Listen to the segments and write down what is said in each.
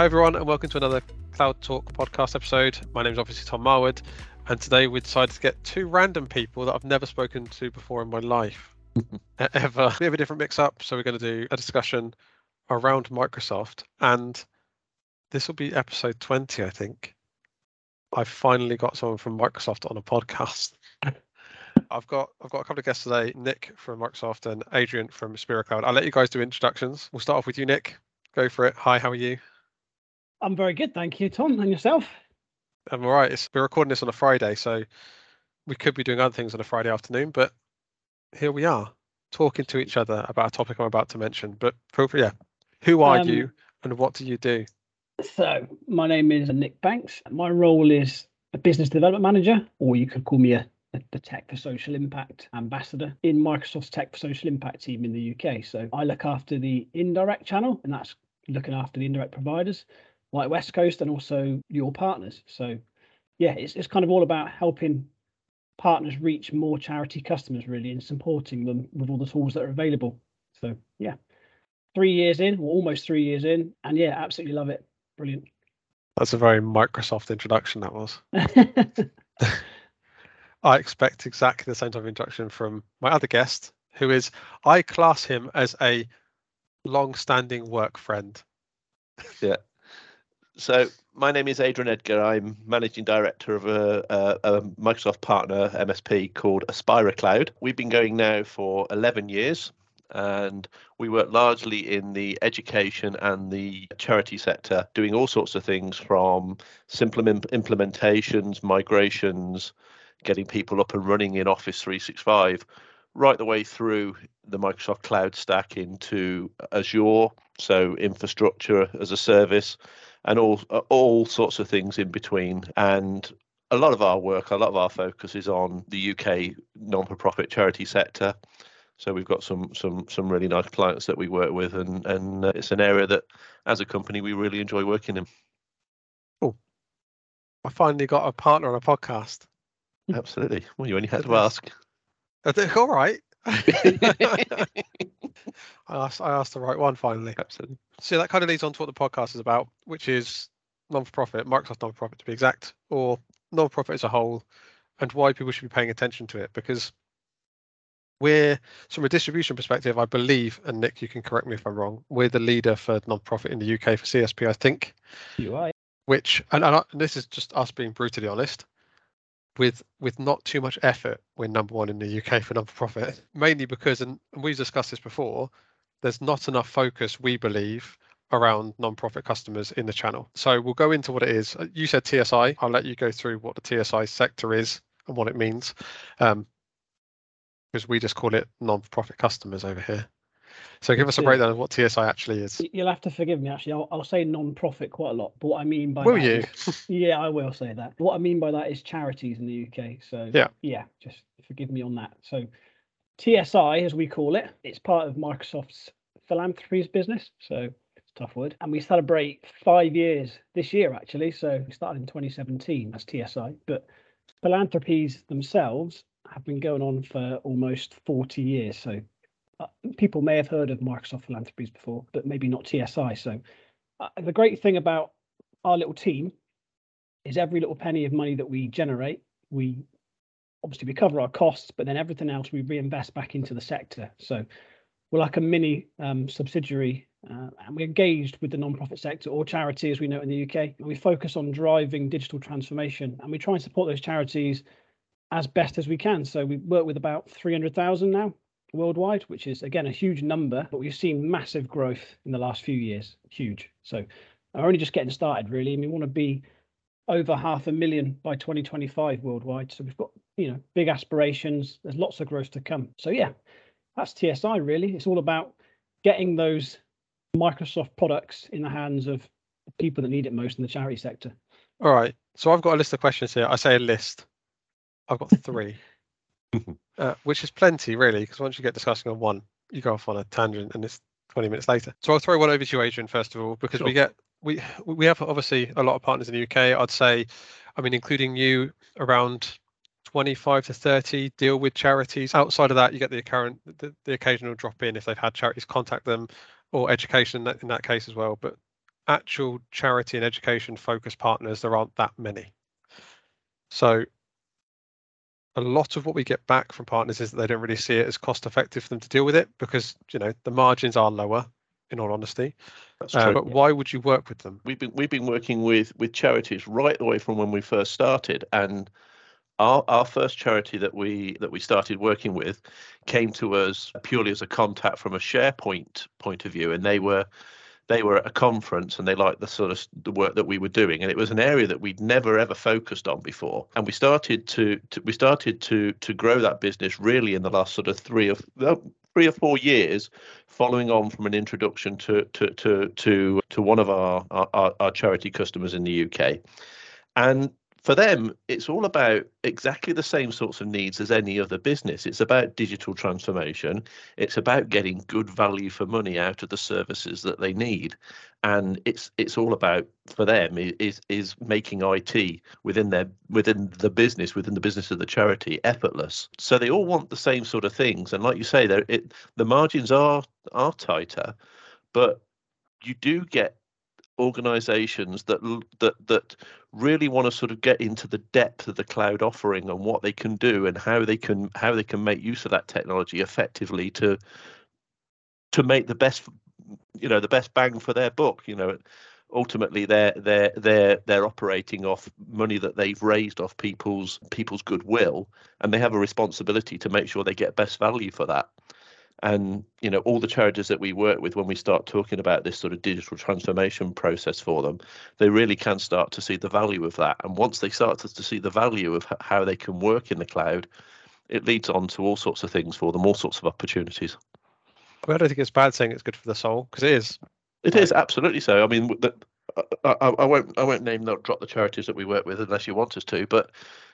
Hi, everyone, and welcome to another Cloud Talk podcast episode. My name is obviously Tom Marwood, and today we decided to get two random people that I've never spoken to before in my life ever. We have a different mix up, so we're going to do a discussion around Microsoft, and this will be episode 20, I think. I've finally got someone from Microsoft on a podcast. I've got I've got a couple of guests today, Nick from Microsoft and Adrian from Aspira Cloud. I'll let you guys do introductions. We'll start off with you, Nick. Go for it. Hi, how are you? I'm very good, thank you, Tom. And yourself? I'm all right. It's, we're recording this on a Friday, so we could be doing other things on a Friday afternoon, but here we are talking to each other about a topic I'm about to mention. But yeah, who are um, you and what do you do? So, my name is Nick Banks. My role is a business development manager, or you could call me a the Tech for Social Impact ambassador in Microsoft's Tech for Social Impact team in the UK. So I look after the indirect channel, and that's looking after the indirect providers like Westcoast and also your partners. So yeah, it's it's kind of all about helping partners reach more charity customers really and supporting them with all the tools that are available. So yeah. Three years in, or almost three years in, and yeah, absolutely love it. Brilliant. That's a very Microsoft introduction that was. I expect exactly the same type of introduction from my other guest, who is I class him as a long-standing work friend. Yeah, so my name is Adrian Edgar. I'm managing director of a, a, a, Microsoft partner MSP called Aspira Cloud. We've been going now for 11 years, and we work largely in the education and the charity sector, doing all sorts of things from simple implementations, migrations, getting people up and running in Office 365, right the way through the Microsoft Cloud stack into Azure, so infrastructure as a service and all uh, all sorts of things in between. And a lot of our work, a lot of our focus is on the UK non-for-profit charity sector. So we've got some some some really nice clients that we work with, and and uh, it's an area that, as a company, we really enjoy working in. Oh, I finally got a partner on a podcast. Absolutely. Well, you only had to ask. All right. I asked I asked the right one finally. Absolutely. So that kind of leads on to what the podcast is about, which is non-for-profit, Microsoft non-for-profit to be exact, or non-profit as a whole, and why people should be paying attention to it. Because we're from a distribution perspective, I believe, and Nick, you can correct me if I'm wrong. We're the leader for non-profit in the UK for CSP, I think. You are. Which, and, and, I, and this is just us being brutally honest with with not too much effort, we're number one in the UK for non-profit. Mainly because, and we've discussed this before, there's not enough focus, we believe, around non-profit customers in the channel. So we'll go into what it is. Uh, you said TSI. I'll let you go through what the TSI sector is and what it means, um, because we just call it non-profit customers over here. So give us a breakdown of what TSI actually is. You'll have to forgive me. Actually, I'll, I'll say non-profit quite a lot. But what I mean by will you? Is, yeah, I will say that. What I mean by that is charities in the UK. So yeah, yeah, just forgive me on that. So TSI, as we call it, it's part of Microsoft's philanthropies business. So it's a tough word. And we celebrate five years this year, actually. So we started in 2017 as TSI, but philanthropies themselves have been going on for almost 40 years. So people may have heard of Microsoft Philanthropies before, but maybe not TSI. So uh, the great thing about our little team is every little penny of money that we generate, we obviously we cover our costs, but then everything else we reinvest back into the sector. So we're like a mini um, subsidiary uh, and we're engaged with the non-profit sector or charity as we know in the UK. And we focus on driving digital transformation and we try and support those charities as best as we can. So we work with about 300,000 now worldwide, which is again a huge number, but we've seen massive growth in the last few years. Huge. So we're only just getting started, really. And we want to be over half a million by 2025 worldwide. So we've got, you know, big aspirations. There's lots of growth to come. So yeah, that's TSI really. It's all about getting those Microsoft products in the hands of people that need it most in the charity sector. All right. So I've got a list of questions here. I say a list. I've got three. uh, which is plenty really, because once you get discussing on one, you go off on a tangent and it's 20 minutes later. So I'll throw one over to you, Adrian, first of all, because sure. we get we we have obviously a lot of partners in the UK. I'd say, I mean, including you, around 25 to 30 deal with charities. Outside of that, you get the current the, the occasional drop in if they've had charities contact them, or education in that, in that case as well. But actual charity and education focused partners, there aren't that many. So a lot of what we get back from partners is that they don't really see it as cost effective for them to deal with it because you know the margins are lower in all honesty That's uh, true. but why would you work with them we've been we've been working with with charities right the way from when we first started and our our first charity that we that we started working with came to us purely as a contact from a SharePoint point of view and they were they were at a conference and they liked the sort of the work that we were doing. And it was an area that we'd never ever focused on before. And we started to, to we started to to grow that business really in the last sort of three or three or four years following on from an introduction to to to to, to one of our, our our charity customers in the UK and for them, it's all about exactly the same sorts of needs as any other business. It's about digital transformation. It's about getting good value for money out of the services that they need, and it's it's all about for them is is making IT within their within the business within the business of the charity effortless. So they all want the same sort of things, and like you say, there the margins are are tighter, but you do get organizations that that that really want to sort of get into the depth of the cloud offering and what they can do and how they can how they can make use of that technology effectively to to make the best you know the best bang for their buck you know. Ultimately they're they're they're they're operating off money that they've raised off people's people's goodwill and they have a responsibility to make sure they get best value for that and you know all the charities that we work with when we start talking about this sort of digital transformation process for them they really can start to see the value of that and once they start to, to see the value of how they can work in the cloud it leads on to all sorts of things for them all sorts of opportunities I don't think it's bad saying it's good for the soul because it is. It is absolutely so. I mean, the, I, I, I won't I won't name not drop the charities that we work with unless you want us to, but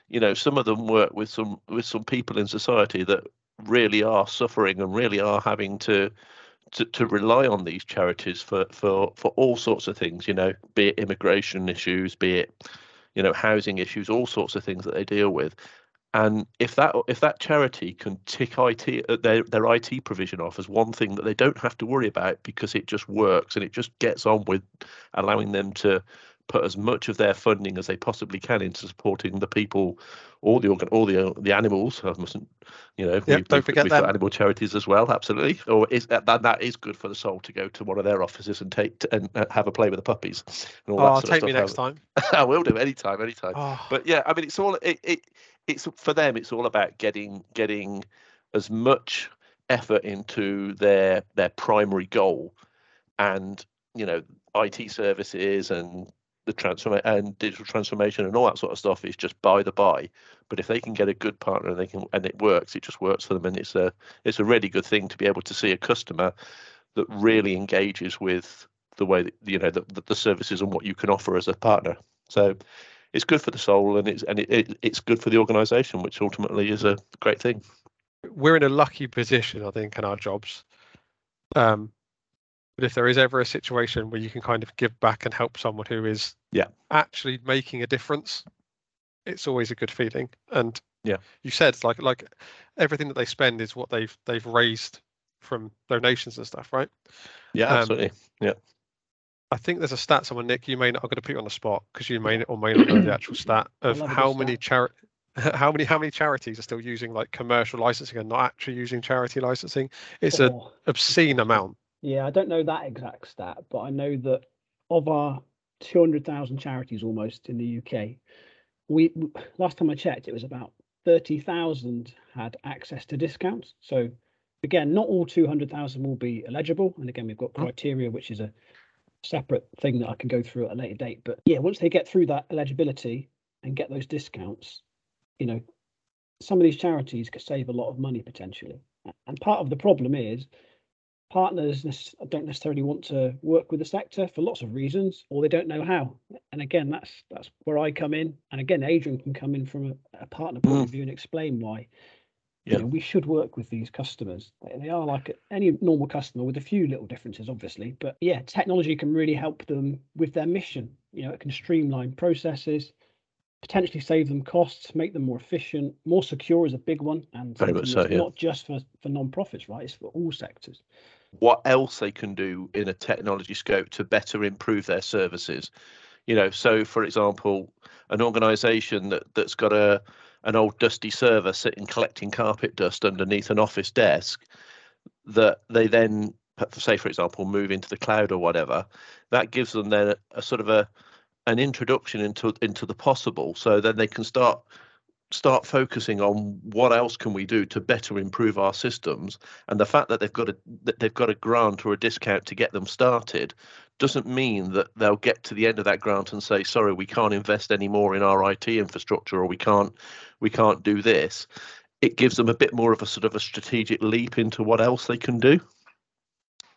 you know, some of them work with some with some people in society that really are suffering and really are having to to, to rely on these charities for, for for all sorts of things, you know, be it immigration issues, be it you know housing issues, all sorts of things that they deal with. And if that if that charity can tick IT uh, their their IT provision off as one thing that they don't have to worry about because it just works and it just gets on with allowing them to put as much of their funding as they possibly can into supporting the people, all the organ, all the the animals. I mustn't, you know, yep, we, don't forget we've got animal charities as well. Absolutely, or is uh, that that is good for the soul to go to one of their offices and take and uh, have a play with the puppies. And all oh, that take me next time. I will do anytime, anytime. Oh. But yeah, I mean, it's all it, it it's for them. It's all about getting getting as much effort into their their primary goal, and you know, IT services and the transform and digital transformation and all that sort of stuff is just by the by. But if they can get a good partner and they can and it works, it just works for them, and it's a it's a really good thing to be able to see a customer that really engages with the way that you know the, the services and what you can offer as a partner. So it's good for the soul and it's and it, it, it's good for the organization, which ultimately is a great thing. We're in a lucky position, I think, in our jobs. Um, but if there is ever a situation where you can kind of give back and help someone who is yeah actually making a difference, it's always a good feeling. And yeah, you said like like everything that they spend is what they've they've raised from donations and stuff, right? Yeah, um, absolutely. Yeah. I think there's a stat somewhere, Nick. You may not. I'm going to put you on the spot because you may or may not know the actual stat of how many charity, how many how many charities are still using like commercial licensing and not actually using charity licensing. It's oh, an obscene amount. Yeah, I don't know that exact stat, but I know that of our 200,000 charities almost in the UK, we last time I checked, it was about 30,000 had access to discounts. So again, not all 200,000 will be eligible, and again, we've got mm. criteria, which is a separate thing that I can go through at a later date. But yeah, once they get through that eligibility and get those discounts, you know, some of these charities could save a lot of money potentially. And part of the problem is partners don't necessarily want to work with the sector for lots of reasons, or they don't know how. And again, that's that's where I come in. And again, Adrian can come in from a, a partner point mm. of view and explain why yeah. You know, we should work with these customers. They are like any normal customer with a few little differences, obviously. But yeah, technology can really help them with their mission. You know, it can streamline processes, potentially save them costs, make them more efficient, more secure is a big one, and Very much so, yeah. not just for for non-profits, right? It's for all sectors. What else they can do in a technology scope to better improve their services. You know, so for example, an organisation that that's got a an old dusty server sitting collecting carpet dust underneath an office desk that they then say for example move into the cloud or whatever that gives them then a, a sort of a an introduction into into the possible so then they can start start focusing on what else can we do to better improve our systems and the fact that they've got a that they've got a grant or a discount to get them started doesn't mean that they'll get to the end of that grant and say sorry we can't invest any more in our IT infrastructure or we can't we can't do this. It gives them a bit more of a sort of a strategic leap into what else they can do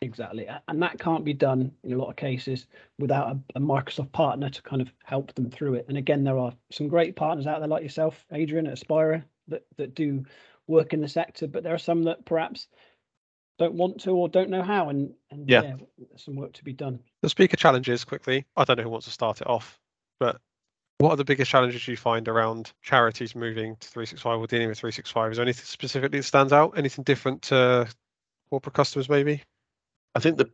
Exactly. And that can't be done in a lot of cases without a, a, Microsoft partner to kind of help them through it. And again, there are some great partners out there like yourself, Adrian at Aspira, that, that do work in the sector, but there are some that perhaps don't want to or don't know how. And, and yeah. yeah, some work to be done. The speaker challenges quickly. I don't know who wants to start it off, but what are the biggest challenges you find around charities moving to 365 or dealing with 365? Is there anything specifically that stands out? Anything different to corporate customers, maybe? I think the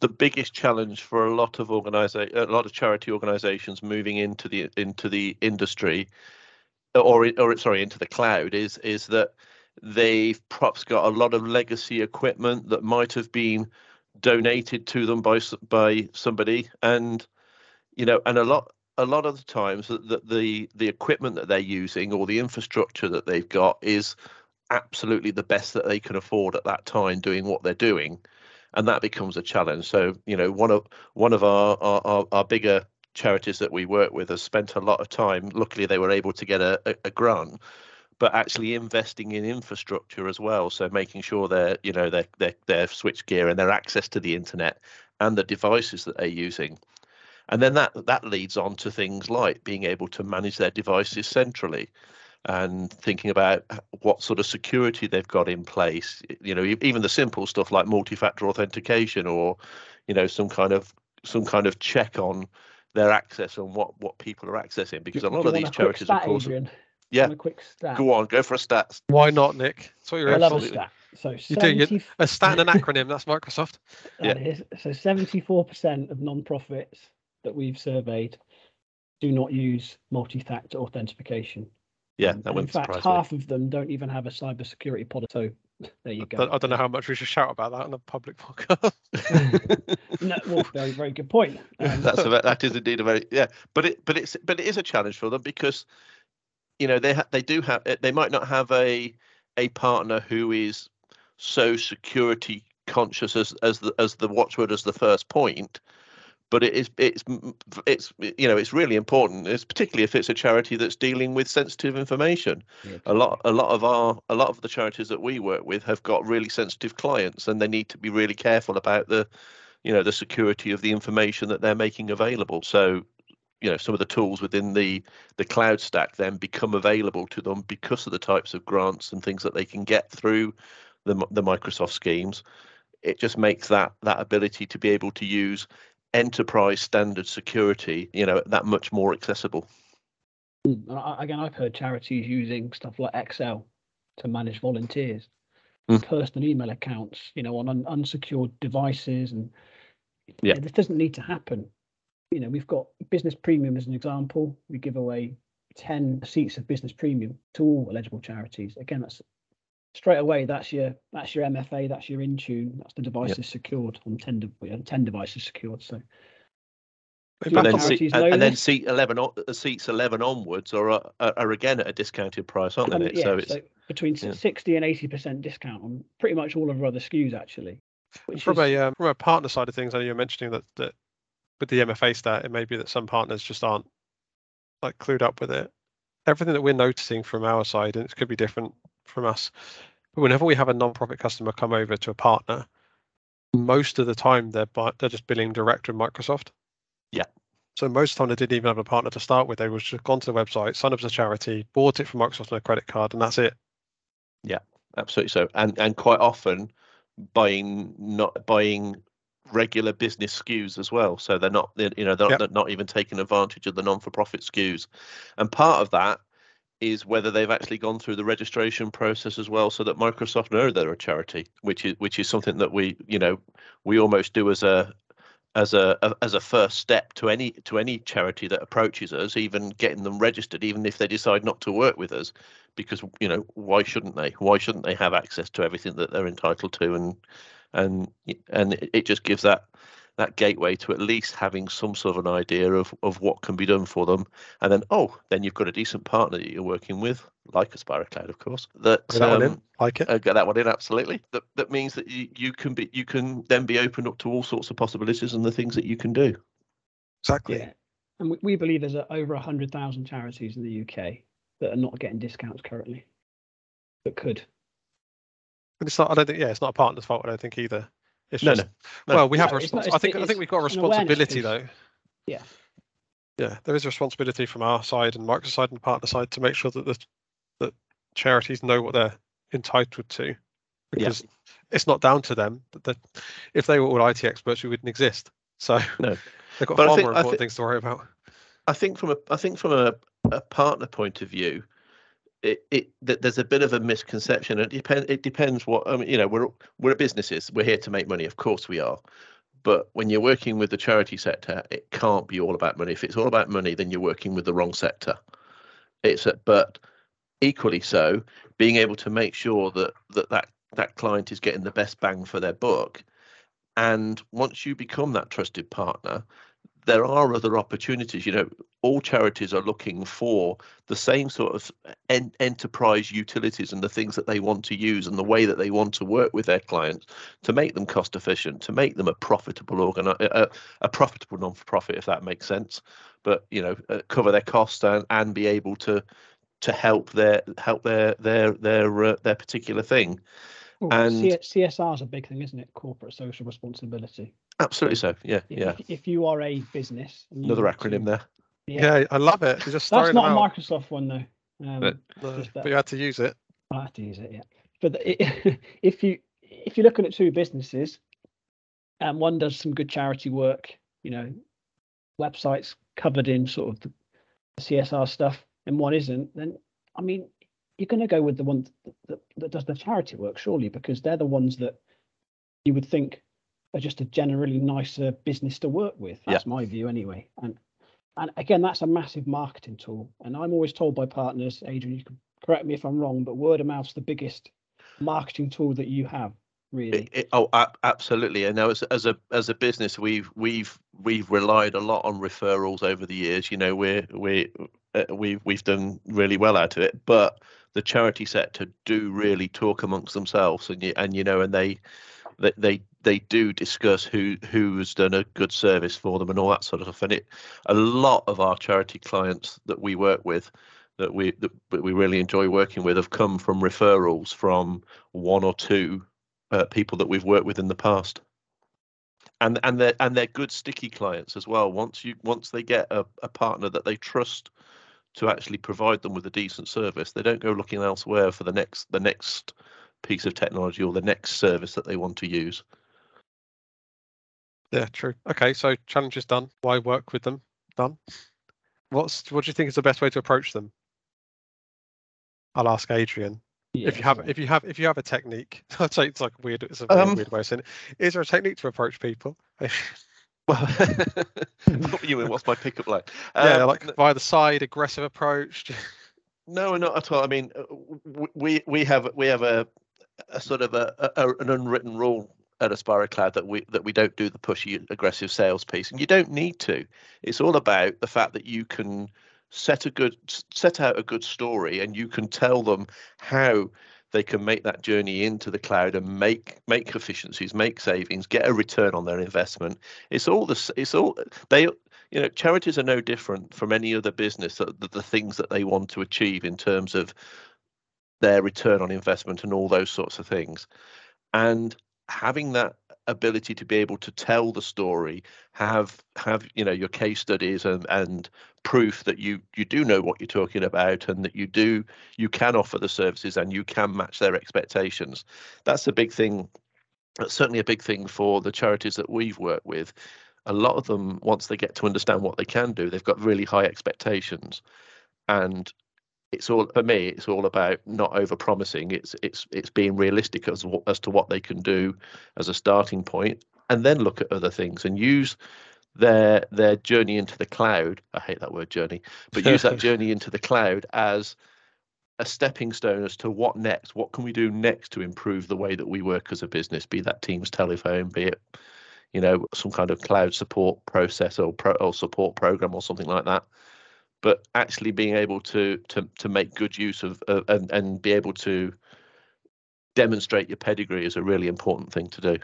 the biggest challenge for a lot of organiza- a lot of charity organizations moving into the into the industry or or sorry into the cloud is is that they've perhaps got a lot of legacy equipment that might have been donated to them by by somebody. And you know and a lot a lot of the times that the the equipment that they're using or the infrastructure that they've got is absolutely the best that they can afford at that time doing what they're doing and that becomes a challenge. So you know, one of one of our our, our bigger charities that we work with has spent a lot of time. Luckily, they were able to get a, a, a grant, but actually investing in infrastructure as well. So making sure their you know their their their switch gear and their access to the internet and the devices that they're using. And then that that leads on to things like being able to manage their devices centrally and thinking about what sort of security they've got in place. You know, even the simple stuff like multi-factor authentication or, you know, some kind of some kind of check on their access and what what people are accessing because a lot of these charities, stat, of course. Adrian? Yeah. A quick stat. Go on, go for a stat. Why not, Nick? That's what you're I love a stat. So you 70... do a stat and an acronym. That's Microsoft. That yeah. Is. So 74% of non-profits that we've surveyed do not use multi-factor authentication. Yeah, that in fact, half me. of them don't even have a cybersecurity pod. So there you go. I don't know how much we should shout about that on a public podcast. no, well, very, very good point. Um, That's a, that is indeed a very yeah, but it but it's but it is a challenge for them because you know they ha- they do have they might not have a a partner who is so security conscious as as the as the watchword as the first point, but it is it's it's you know it's really important it's particularly if it's a charity that's dealing with sensitive information. Yeah, a lot a lot of our a lot of the charities that we work with have got really sensitive clients and they need to be really careful about the you know the security of the information that they're making available. So you know some of the tools within the the cloud stack then become available to them because of the types of grants and things that they can get through the the Microsoft schemes. It just makes that that ability to be able to use enterprise standard security, you know, that much more accessible. Hmm, again, I've heard charities using stuff like Excel to manage volunteers, mm. personal email accounts, you know, on un- unsecured devices, and yeah, this doesn't need to happen. You know, we've got business premium as an example. We give away ten seats of business premium to all eligible charities. Again, that's straight away that's your that's your MFA, that's your Intune, that's the devices yep. secured on ten, de- 10 devices secured. So and then, seat, and, then seat eleven, uh, seats eleven onwards are, are, are again at a discounted price, aren't they? yeah, so it's so between yeah. sixty and eighty percent discount on pretty much all of our other SKUs actually. From is... a um, from a partner side of things, I know you're mentioning that that with the MFA stat, it may be that some partners just aren't like clued up with it. Everything that we're noticing from our side, and it could be different from us. But whenever we have a non-profit customer come over to a partner, most of the time they're they're just billing direct with Microsoft. Yeah. So most of the time they didn't even have a partner to start with. They was just gone to the website, signed up as a charity, bought it from Microsoft on a credit card, and that's it. Yeah, absolutely. So and and quite often buying not buying regular business SKUs as well. So they're not you know they're, yep. they're not even taking advantage of the non-for-profit SKUs, and part of that is whether they've actually gone through the registration process as well, so that Microsoft know they're a charity, which is which is something that we you know we almost do as a as a, a, as a first step to any to any charity that approaches us, even getting them registered, even if they decide not to work with us, because you know why shouldn't they? Why shouldn't they have access to everything that they're entitled to? And and and it just gives that that gateway to at least having some sort of an idea of, of what can be done for them. And then, oh, then you've got a decent partner that you're working with, like Aspira Cloud, of course. That, Get that um, one in. Like it. uh, get that one in absolutely. That that means that you, you can be you can then be opened up to all sorts of possibilities and the things that you can do. exactly. Yeah. And we, we believe there's uh, over 100,000 charities in the UK that are not getting discounts currently, but could. And it's not. I don't think. Yeah, it's not a partner's fault. I don't think either. It's No, just. no. Well, we have a No, it's not- respons- it's- I think. I think we've got a responsibility though. Yeah. Yeah, there is a responsibility from our side and Microsoft side and partner side to make sure that the that charities know what they're entitled to, because it's not down to them. That that if they were all IT experts, we wouldn't exist. So No. they've got But I far think- more important thi- things to worry about. I think from a I think from a, a partner point of view, it, it there's a bit of a misconception. It depends. It depends what I mean. You know, we're we're businesses. We're here to make money. Of course we are. But when you're working with the charity sector, it can't be all about money. If it's all about money, then you're working with the wrong sector. It's a, but equally so, being able to make sure that that that that client is getting the best bang for their buck. And once you become that trusted partner, there are other opportunities. You know, all charities are looking for the same sort of en- enterprise utilities and the things that they want to use and the way that they want to work with their clients to make them cost efficient, to make them a profitable organ, a, a profitable non-for-profit, if that makes sense. But you know, uh, cover their costs and, and be able to to help their help their their their uh, their particular thing. Oh, And- CSR is a big thing, isn't it? Corporate social responsibility. Absolutely so. Yeah, If, yeah. if, if you are a business, Another want to- acronym there. Yeah, I love it. You're just That's not a out, Microsoft one though. Um, But- no, but you had to use it. I have to use it, yeah. But the, it, if you if you're looking at two businesses, and one does some good charity work, you know, websites covered in sort of the CSR stuff, and one isn't, then I mean, you're going to go with the one that, that, that does the charity work, surely, because they're the ones that you would think are just a generally nicer business to work with. Yeah. That's my view, anyway. And and again, that's a massive marketing tool. And I'm always told by partners, Adrian, you can correct me if I'm wrong, but word of mouth's the biggest marketing tool that you have, really. It, it, oh, ab- absolutely. And now, as as a as a business, we've we've we've relied a lot on referrals over the years. You know, we're we uh, we've we've done really well out of it. But the charity sector do really talk amongst themselves, and you and you know, and they they they, they do discuss who who has done a good service for them and all that sort of stuff. And it a lot of our charity clients that we work with. That we that we really enjoy working with have come from referrals from one or two uh, people that we've worked with in the past and and they're and they're good sticky clients as well once you once they get a, a partner that they trust to actually provide them with a decent service they don't go looking elsewhere for the next the next piece of technology or the next service that they want to use Yeah, true. Okay, so challenge is done. Why work with them? Done. What's what do you think is the best way to approach them? I'll ask Adrian. if you have so- if you have if you have a technique, I'd say it's like weird. It's a weird, Um, weird way of saying it. Is there a technique to approach people? well what you mean what's my pickup line yeah, Um, like via the side, aggressive approach. No, not at all. I mean, uh, we we have we have a, a sort of a, a an unwritten rule at Aspira Cloud that we that we don't do the pushy aggressive sales piece, and you don't need to. It's all about the fact that you can set a good set out a good story, and you can tell them how they can make that journey into the cloud and make make efficiencies, make savings, get a return on their investment. It's all this. It's all they you know charities are no different from any other business that the, the things that they want to achieve in terms of their return on investment and all those sorts of things and having that ability to be able to tell the story have have you know your case studies and and proof that you you do know what you're talking about and that you do you can offer the services and you can match their expectations. That's a big thing that's certainly a big thing for the charities that we've worked with. A lot of them once they get to understand what they can do they've got really high expectations. And it's all for me. It's all about not over promising. It's it's it's being realistic as as to what they can do as a starting point, and then look at other things and use their their journey into the cloud. I hate that word journey, but use that journey into the cloud as a stepping stone as to what next. What can we do next to improve the way that we work as a business? Be that Teams telephone, be it you know some kind of cloud support process or pro, or support program or something like that but actually being able to to to make good use of uh, and and be able to demonstrate your pedigree is a really important thing to do.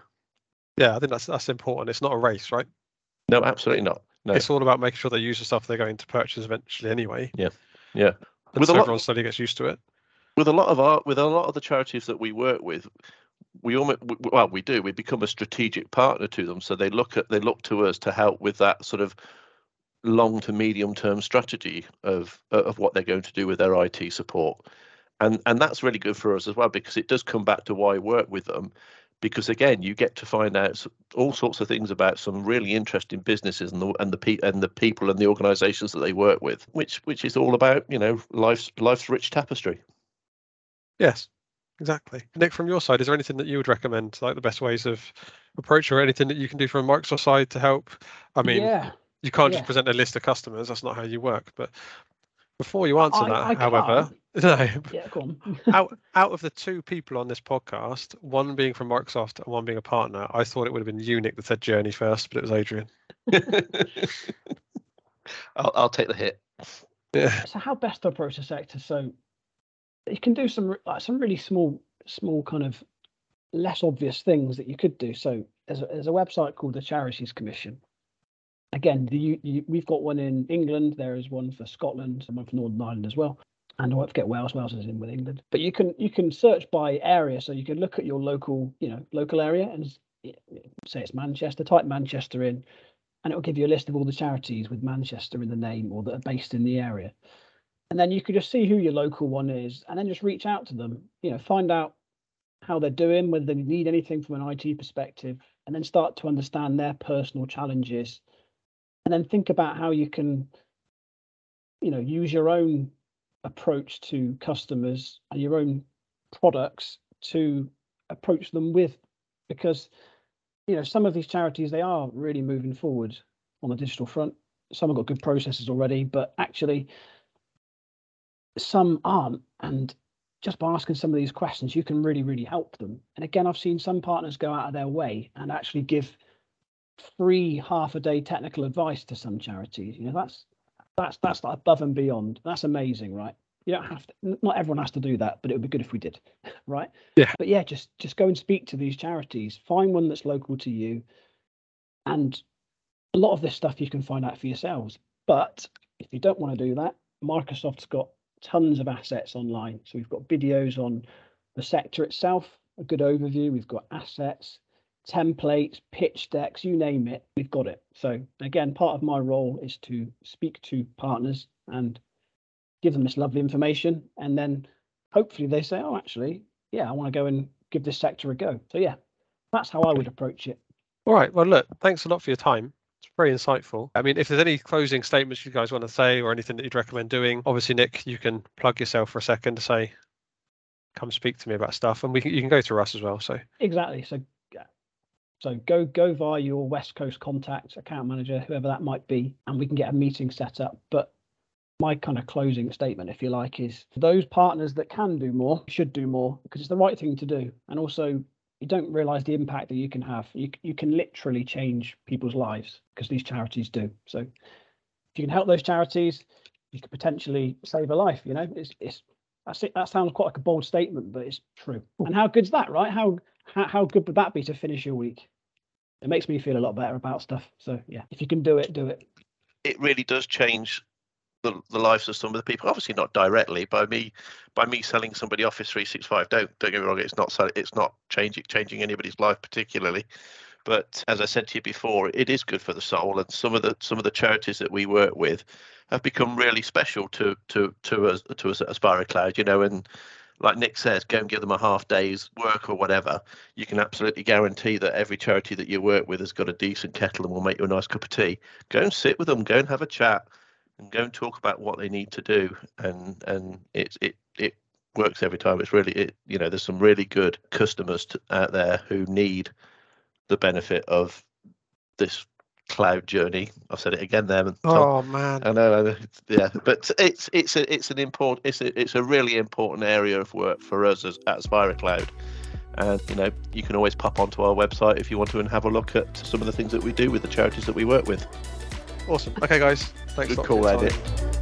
Yeah, I think that's that's important. It's not a race, right? No, absolutely not. No. It's all about making sure they use the stuff they're going to purchase eventually anyway. Yeah, yeah. And with so everyone slowly gets used to it. With a lot of our with a lot of the charities that we work with, we almost well we do we become a strategic partner to them. So they look at they look to us to help with that sort of long to medium term strategy of uh, of what they're going to do with their IT support. And and that's really good for us as well because it does come back to why I work with them because again you get to find out all sorts of things about some really interesting businesses and the and the pe- and the people and the organizations that they work with which which is all about you know life's life's rich tapestry. Yes exactly. Nick from your side is there anything that you would recommend like the best ways of approach or anything that you can do from a microsoft side to help? I mean yeah you can't yeah. just present a list of customers. That's not how you work. But before you answer I, that, I however, no, yeah, go on. out out of the two people on this podcast, one being from Microsoft and one being a partner, I thought it would have been you, Nick, that said Journey first, but it was Adrian. I'll, I'll take the hit. Yeah. So how best to approach a sector? So you can do some like some really small, small kind of less obvious things that you could do. So there's a, there's a website called the Charities Commission, again, the, you, we've got one in England. There is one for Scotland and one for Northern Ireland as well. And I won't forget Wales. Wales is in with England. But you can you can search by area, so you can look at your local you know local area and say it's Manchester. Type Manchester in, and it will give you a list of all the charities with Manchester in the name or that are based in the area. And then you can just see who your local one is, and then just reach out to them. You know, find out how they're doing, whether they need anything from an IT perspective, and then start to understand their personal challenges and then think about how you can you know use your own approach to customers and your own products to approach them with because you know some of these charities they are really moving forward on the digital front. Some have got good processes already but actually some aren't. And just by asking some of these questions you can really really help them. And again i've seen some partners go out of their way and actually give free half a day technical advice to some charities. You know, that's that's that's like above and beyond. That's amazing, right? You don't have to. Not everyone has to do that, but it would be good if we did, right? Yeah. But yeah, just just go and speak to these charities. Find one that's local to you, and a lot of this stuff you can find out for yourselves. But if you don't want to do that, Microsoft's got tons of assets online. So we've got videos on the sector itself, a good overview. We've got assets templates, pitch decks, you name it, we've got it. So again, part of my role is to speak to partners and give them this lovely information, and then hopefully they say, "Oh, actually, yeah, I want to go and give this sector a go." So yeah, that's how I would approach it. All right. Well, look, thanks a lot for your time. It's very insightful. I mean, if there's any closing statements you guys want to say or anything that you'd recommend doing, obviously, Nick, you can plug yourself for a second to say, come speak to me about stuff and we can you can go through us as well so exactly so so go go via your Westcoast contact, account manager, whoever that might be, and we can get a meeting set up. But my kind of closing statement, if you like, is for those partners that can do more, should do more because it's the right thing to do. And also, you don't realize the impact that you can have. You you can literally change people's lives because these charities do. So if you can help those charities, you could potentially save a life. You know, it's it's that's it. That sounds quite like a bold statement, but it's true. And how good's that, right? How how, how good would that be to finish your week? it makes me feel a lot better about stuff. So yeah, if you can do it, do it. It really does change the, the lives of some of the people. Obviously not directly by me by me selling somebody Office 365. Don't don't get me wrong. It's not it's not changing changing anybody's life particularly. But as I said to you before, it is good for the soul, and some of the some of the charities that we work with have become really special to to to us to us at Aspira Cloud. You know, and like Nick says, go and give them a half day's work or whatever, you can absolutely guarantee that every charity that you work with has got a decent kettle and will make you a nice cup of tea. Go and sit with them, go and have a chat, and go and talk about what they need to do, and and it it it works every time. It's really it you know there's some really good customers to, out there who need the benefit of this cloud journey. I've said it again there. Tom. Oh man. I know, yeah, but it's it's a it's an important it's a, it's a really important area of work for us as at Aspira Cloud. And you know, you can always pop onto our website if you want to and have a look at some of the things that we do with the charities that we work with. Awesome. Okay, guys. Thanks. Good call, for your Edit. time.